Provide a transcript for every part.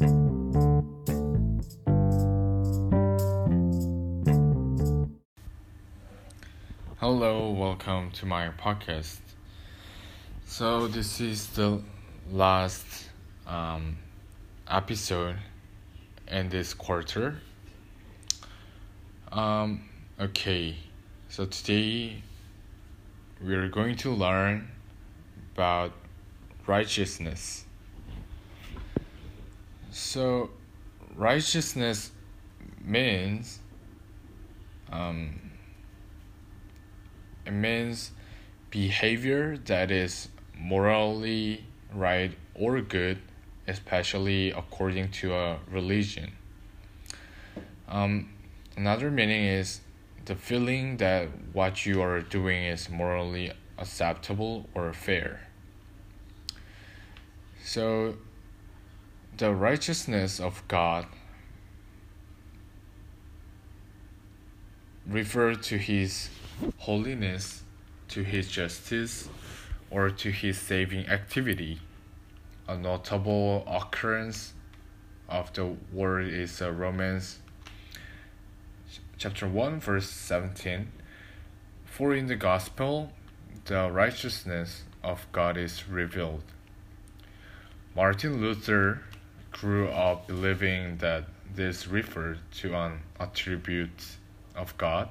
Hello, welcome to my podcast. So this is the last um, episode in this quarter. Um, okay, so today we're going to learn about righteousness. So, righteousness means um, it means behavior that is morally right or good, especially according to a religion. Um, another meaning is the feeling that what you are doing is morally acceptable or fair. So, the righteousness of God refer to his holiness, to his justice, or to his saving activity. A notable occurrence of the word is uh, Romans chapter 1 verse 17 For in the gospel the righteousness of God is revealed. Martin Luther grew up believing that this referred to an attribute of God,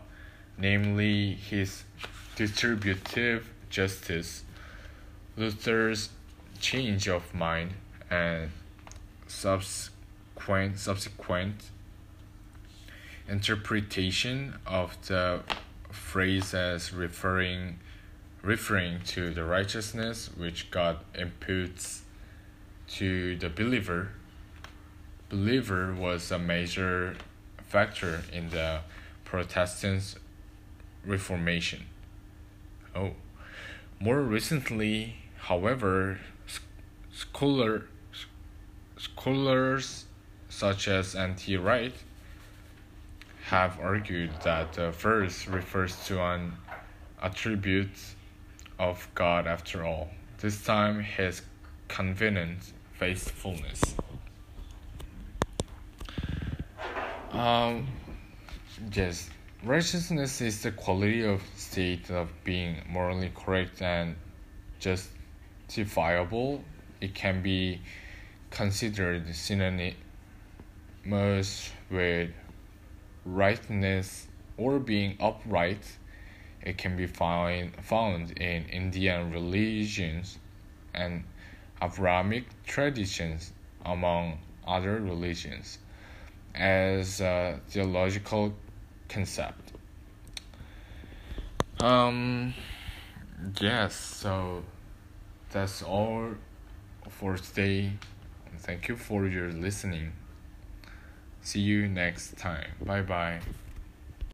namely his distributive justice. Luther's change of mind and subsequent subsequent interpretation of the phrase as referring referring to the righteousness which God imputes to the believer believer was a major factor in the Protestant Reformation. Oh, more recently, however, scholar, scholars such as N.T. Wright have argued that the verse refers to an attribute of God after all, this time his covenant faithfulness. Um, yes, righteousness is the quality of state of being morally correct and justifiable. It can be considered synonymous with rightness or being upright. It can be found found in Indian religions and Abrahamic traditions, among other religions as a theological concept. Um, yes, so that's all for today. Thank you for your listening. See you next time. Bye bye.